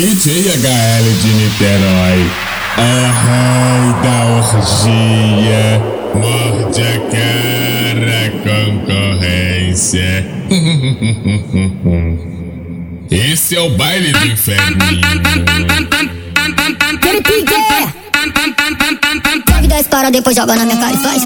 DJ HL de Niterói, é rei da orgia, morde a cara concorrência. Esse é o baile do inferno. Pega 10 para depois joga na minha cara e faz.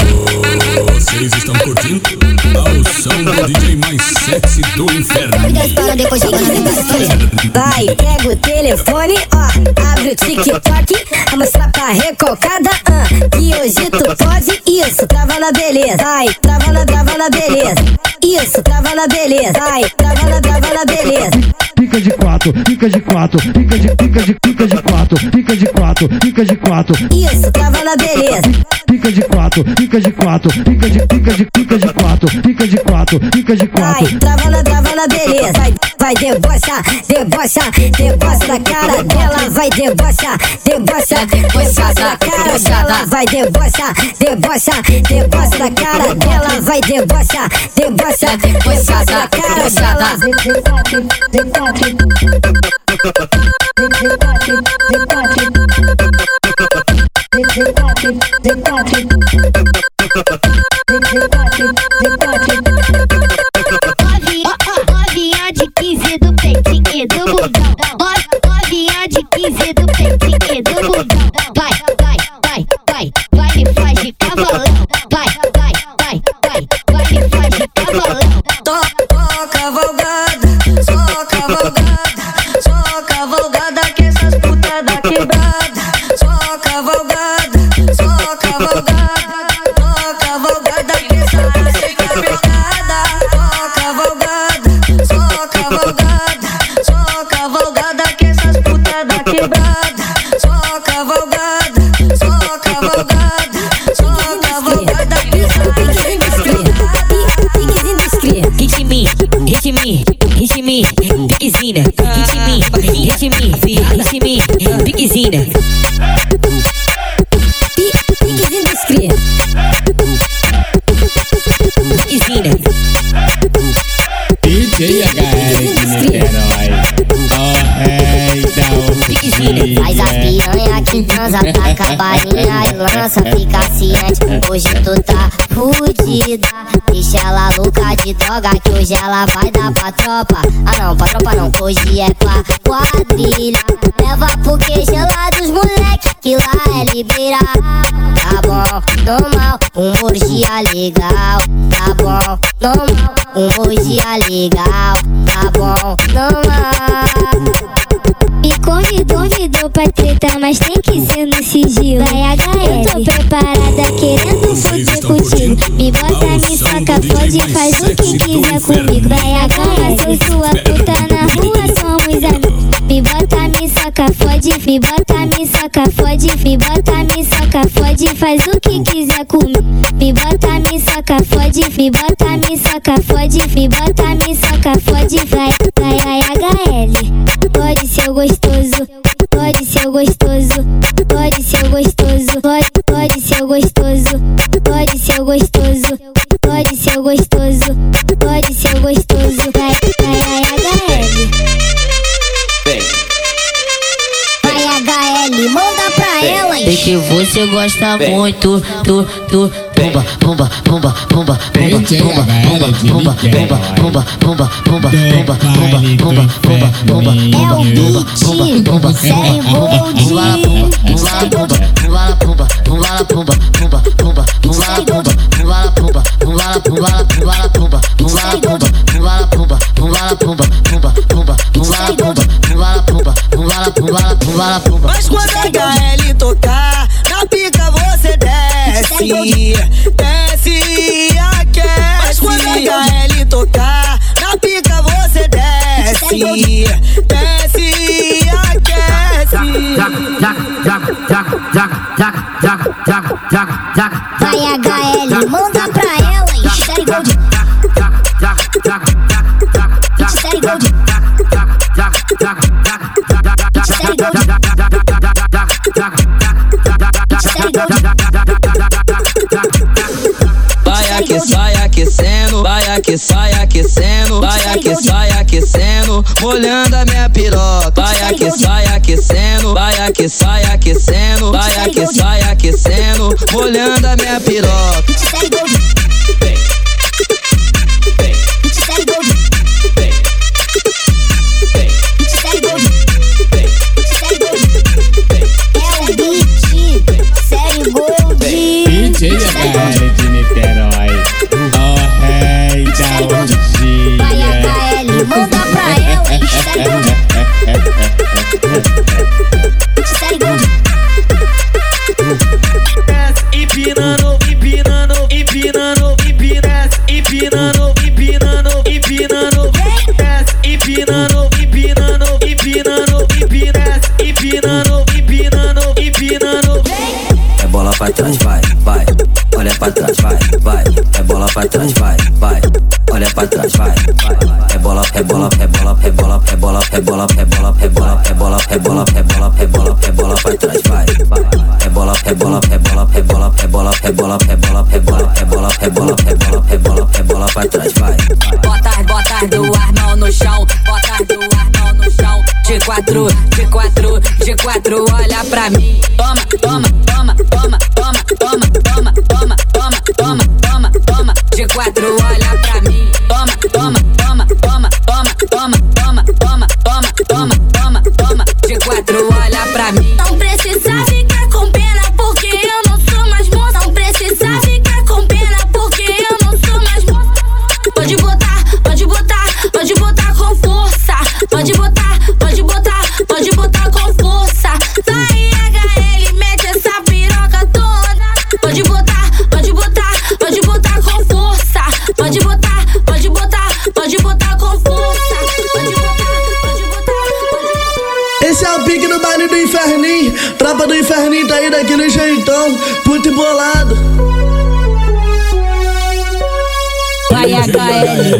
Vocês estão curtindo ao som do DJ mais sexy do inferno. Pega 10 para depois joga na minha cara e faz. Vai, pega o telefone, ó, abre o TikTok, a mostrar pra recalcada, ah, que hoje tu pode isso, trava na beleza, vai, trava na, trava na beleza, isso, trava na beleza, vai, trava na, trava na beleza. Pica de quatro, pica de quatro, pica de pica de pica de quatro, pica de quatro, pica de quatro, Isso, trava na beleza. pica de quatro, pica de quatro, pica de pica de pica de quatro, pica de quatro, pica de Vai, quatro. trava na, trava na beleza. Vai, vai debochar, debochar, debocha da cara dela. Vai debochar, debochar, debocha da cara dela. Vai debochar, debochar, debocha da cara dela. Vai debochar, debochar, debocha da cara dela. Debate, debate, debate, debate. Bye. Droga, que hoje ela vai dar pra tropa. Ah não, pra tropa não, hoje é pra quadrilha. Leva pro que gelados, moleque, que lá é liberar. Tá bom, normal, um orgia legal. Tá bom, normal, um orgia legal. Tá bom, normal. Me convidou, convidou pra treta, mas tem que ser no sigilo. Vai HL, eu tô preparada, querendo estão contigo. Me bota, me saca, pode, faz o que quiser comigo. Vai HL, sou sua puta na rua, somos amigos. Me bota, me saca, fode, me bota, me saca, fode, me bota, me saca, fode, faz o que quiser comigo. Me bota, me saca, fode, me bota, me saca, fode, me bota, me saca, fode, vai, vai, vai HL. Pode ser gostoso, pode ser gostoso, pode ser gostoso, pode, pode ser gostoso, pode ser gostoso, pode ser gostoso, pode ser gostoso, vai, vai, vai HL. Vai HL, manda pra elas. Sei que você gosta muito do, do, pumba, pumba, pumba, pumba, pumba, DJ pumba, pumba, HL de pumba, pumba, pumba, pumba, pumba, pumba, pumba, pumba, pumba, pumba, É o pumba, beat, pumba, pumba, Série Bold. pumba, pumba, pumba, Vai aqui, sai aquecendo, vai aqui, sai aquecendo, vai aquecendo, molhando a minha piroca. Vai aqui, sai aqui, sai aquecendo, vai aqui, sai aquecendo, molhando a minha piroca. É bola, é bola, é bola, é bola, é bola, é bola, é bola, é bola, é bola, é bola, é bola, é bola pra trás, vai. Bota as botas do armão no chão, bota as do armão no chão. De quatro, de quatro, de quatro, olha pra mim. Toma, toma, toma, toma, toma, toma, toma, toma, toma, toma, toma, toma. De quatro, olha toma, toma, toma, toma, toma, toma, toma. De quatro, olha pra mim. Não precisa ficar.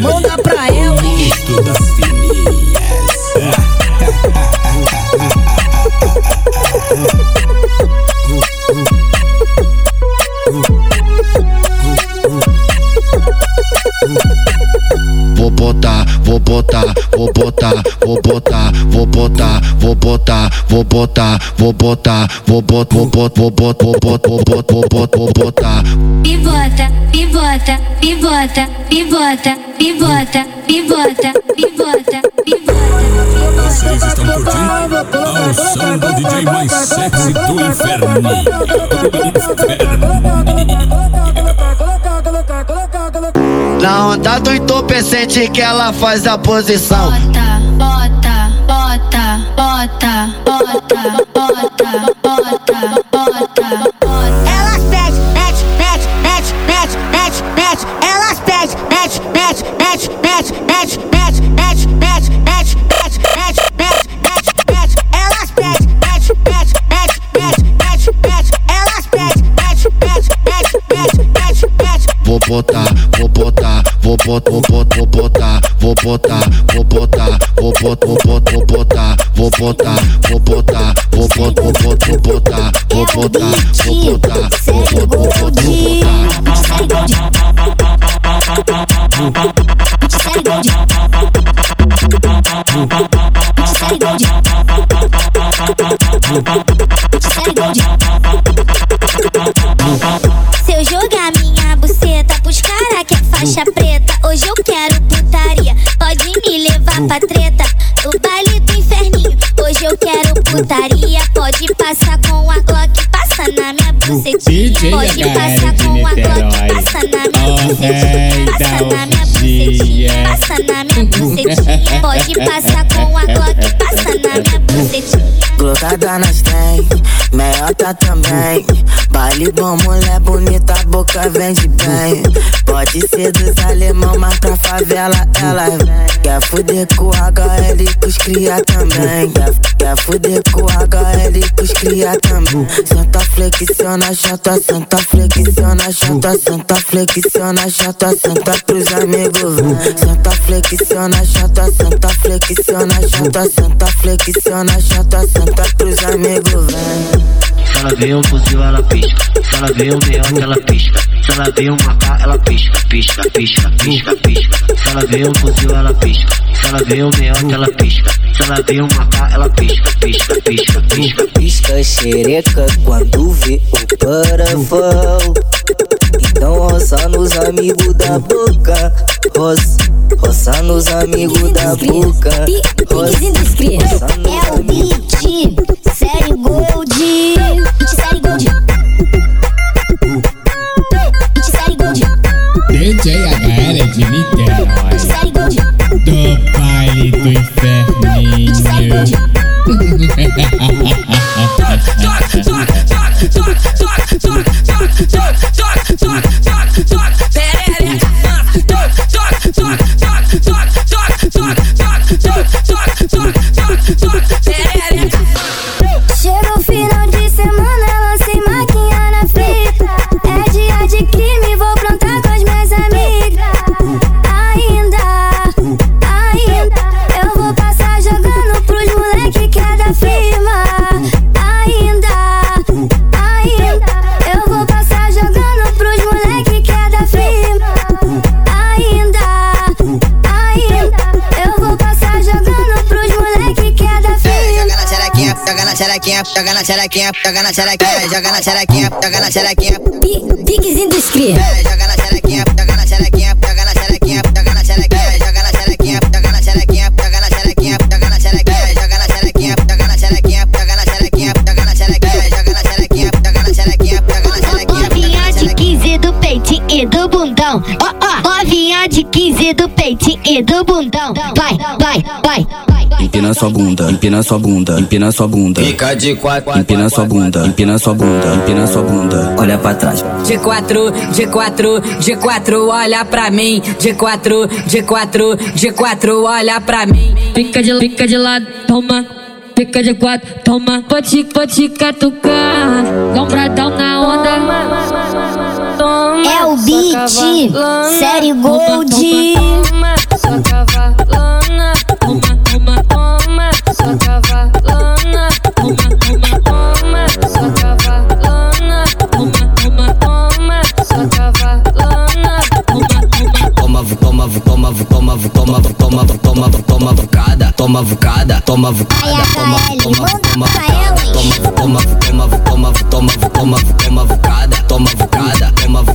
Manda pra botar, vou botar, vou botar, vou botar, vou botar, vou botar, vou botar, vou botar, vou botar, vou botar, vou botar, vou botar, vou botar, vou botar, vou botar. Pivota, pivota, pivota, pivota, pivota, pivota, pivota, pivota. Vocês estão curtindo ao som do DJ mais sexy do inferno. Na onda do entorpecente que ela faz a posição. Bota, bota, botar, vou botar, vou botar, vou botar, vou botar, vou botar, vou botar, vou botar, vou botar. Se eu jogar minha buceta pros cara que é faixa preta, putaria. Pode passar com a Glock, passa na minha bucetinha. Pode passar com a Glock, passa na minha O bucetinha. Passa na minha bucetinha. Passa na minha bucetinha. Pode passar com a Glock, passa na minha bucetinha. Glocada nós tem, meiota também. Baile bom, mulher bonita, a boca vende bem. Pode ser dos alemão, mas pra favela ela vem. Quer fuder com HL com os cria também. Quer, quer fuder com HL com os cria também. Senta flexiona, chata, senta flexiona, chata, senta flexiona, chata, senta pros amigos. vem. Senta flexiona, chata, senta flexiona, chata, senta flexiona, chata, senta pros amigos. Se ela vê um fuzil, ela pisca. Se ela vê um meiota, ela pisca. Se ela vê um macaco, ela pisca, pisca, pisca, pisca, pisca. Se ela vê um fuzil, ela pisca. Se ela vê um meiota, ela pisca. Se ela vê um macaco, ela pisca, pisca, pisca, pisca, pisca. xereca quando vê o parafal. Então roça nos amigos da boca, roça, roça nos amigos da boca, roça, roça nos É o beat, série Gold. Beat série Gold. Beat série Gold. DJ HL de Niterói. Beat série Gold. Vale do inferninho. Perereca, xerequinha, joga na xerequinha, joga na xerequinha, joga na xerequinha, joga na xerequinha. Piquezinho dos cria. Joga na xerequinha, joga na xerequinha, joga na xerequinha, joga na xerequinha, joga na xerequinha, joga na xerequinha, joga na xerequinha, joga na xerequinha, joga na xerequinha, joga na xerequinha, joga na xerequinha, joga na xerequinha, joga na xerequinha, joga na xerequinha, joga na xerequinha. Novinha de 15 do peitinho e do bundão. De 15 do peitinho e do bundão. Vai, vai, vai. Empina sua bunda, empina sua bunda, empina sua bunda. Fica de quatro, Empina sua bunda, empina sua bunda, empina sua bunda. Olha pra trás. De quatro, de quatro, de quatro, olha pra mim. De quatro, de quatro, de quatro, olha pra mim. Fica de, fica de lado, toma. Fica de quatro, toma. Vou te, vou te catucar. Lombradão na onda. Toma. É o beat, série Gold. Toma, sua cavalona. Toma, toma, toma, sua cavalona. Toma, toma, toma, sua cavalona. Toma, toma, toma, sua cavalona. Toma, toma. Toma, vu- toma, vu- toma, vu- toma, vu- toma, vu- toma, vu- toma, vucada, toma vucada, toma vucada, toma, vu- toma, vu- toma, vucada, toma, vu- toma, vu- toma, vu- toma, vu- toma, vu- toma, vu- toma, vucada, toma vucada, toma vucada, toma,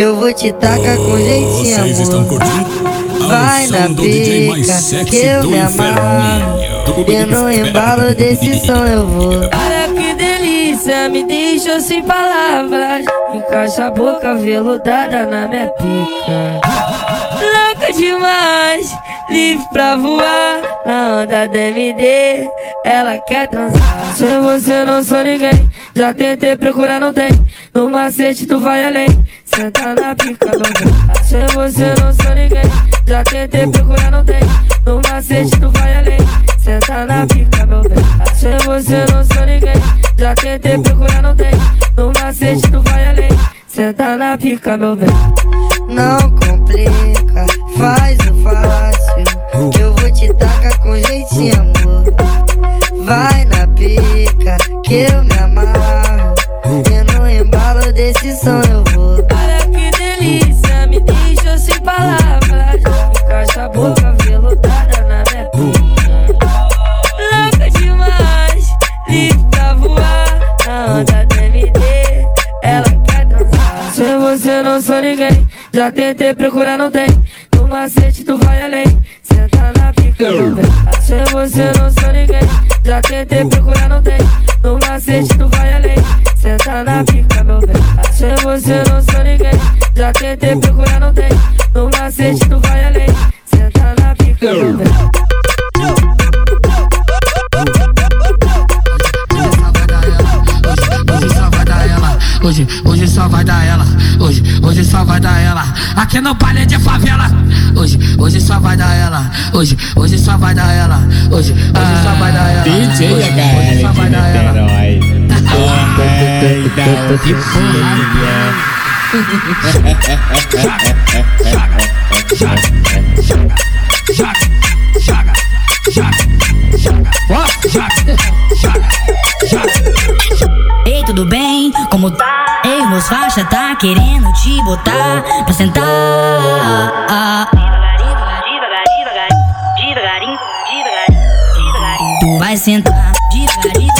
eu vou te tacar com jeitinho, Vocês estão amor. curtindo? Vai na pica, que eu me amarro. E no embalo desse som eu vou. Olha que delícia, me deixa sem palavras. Encaixa a boca veludada na minha pica. Demais, livre pra voar. Na onda da MD, ela quer transar. Se você não sou ninguém, já tentei procurar, não tem. No macete tu vai além, senta na pica, meu bem. Se você não sou ninguém, já tentei procurar, não tem. No macete tu vai além, senta na pica, meu bem. Se você não sou ninguém, já tentei procurar, não tem. No macete tu vai além, senta na pica, meu bem. Não complica, faz o fácil. Que eu vou te tacar com jeitinho, amor. Vai na pica, que eu me amarro. E no embalo desse som eu vou. Olha que delícia, me deixa sem palavras. Encaixa a boca veludada na minha pica. Louca demais, livre pra voar. Na onda MD, ela quer dançar. Se você não sou ninguém, já tentei procurar, não tem. No macete tu vai além, senta na pica, meu bem. Se você não sou ninguém, já tentei procurar, não tem. No macete tu vai além, senta na pica, meu bem. Se você não sou ninguém, já tentei procurar, Aumenta o dia. Ei, tudo bem? Como tá? Ei, meus faixa tá querendo te botar pra sentar. Tu vai sentar devagarinho,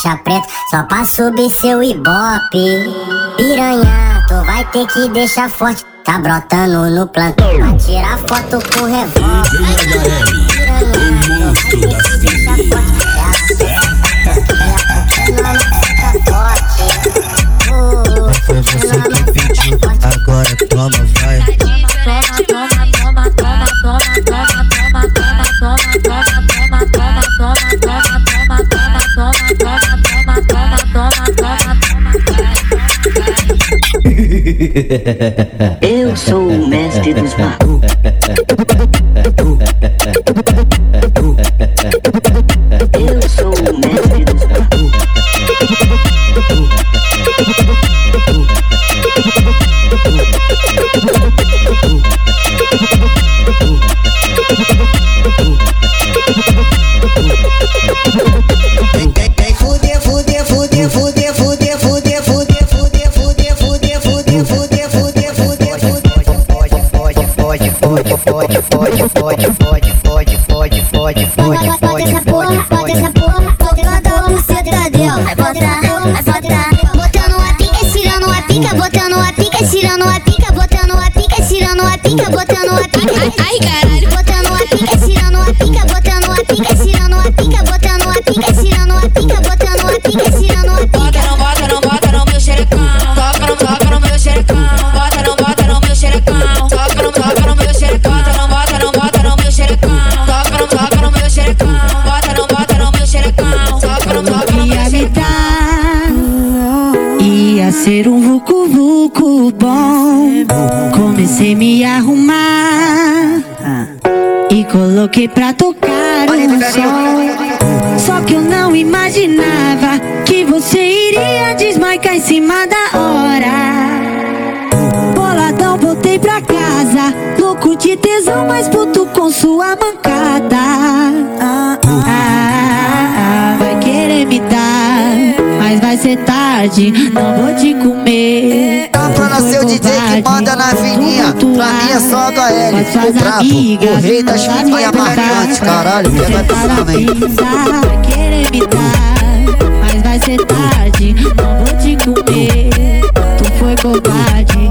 faixa preta só pra subir seu ibope. Piranha, tu vai ter que deixar forte. Tá brotando no plantão pra tirar foto com revólver. Foi você que pediu, agora toma, vai. Eu sou o mestre dos Eu e coloquei pra tocar um som. Só que eu não imaginava que você iria desmaicar em cima da hora. Boladão, voltei pra casa, louco de tesão, mas puto com sua mancada. Ah, ah, ah, tarde, não vou te comer. Pra nascer o DJ que manda na vininha, pra mim é só HL, o brabo, o rei das fininhas marcantes, caralho, pega visão, hein. Vai querer me dar, mas vai ser tarde, não vou te comer. Tu foi covarde,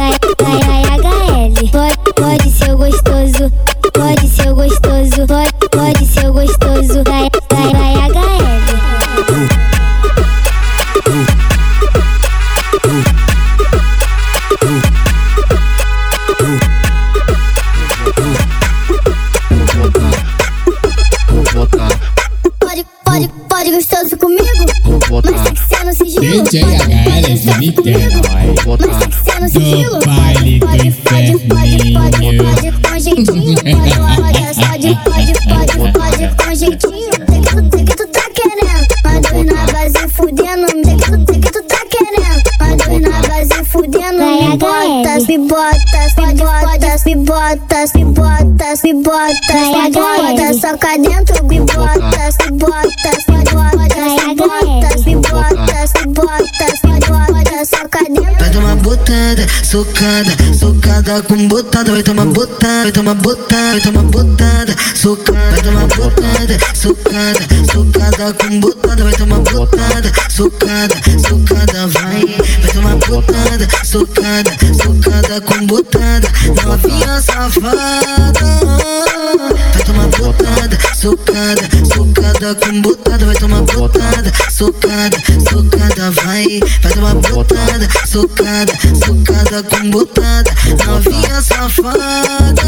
me bota, me bota, me bota, me bota, me bota, me soca dentro, me bota, me bota, me bota, me bota, me bota, me bota, me bota, soca dentro. Botada, socada, socada com botada. Vai tomar botada, vai tomar botada, vai tomar botada, socada. Vai tomar botada, socada, socada com botada. Vai tomar botada, socada, socada, vai. Vai tomar botada, socada, socada com botada. Novinha safada. Vai tomar botada, socada, socada com botada. Vai tomar botada, socada, socada, vai. Vai tomar botada, socada, socada com botada. Novinha safada.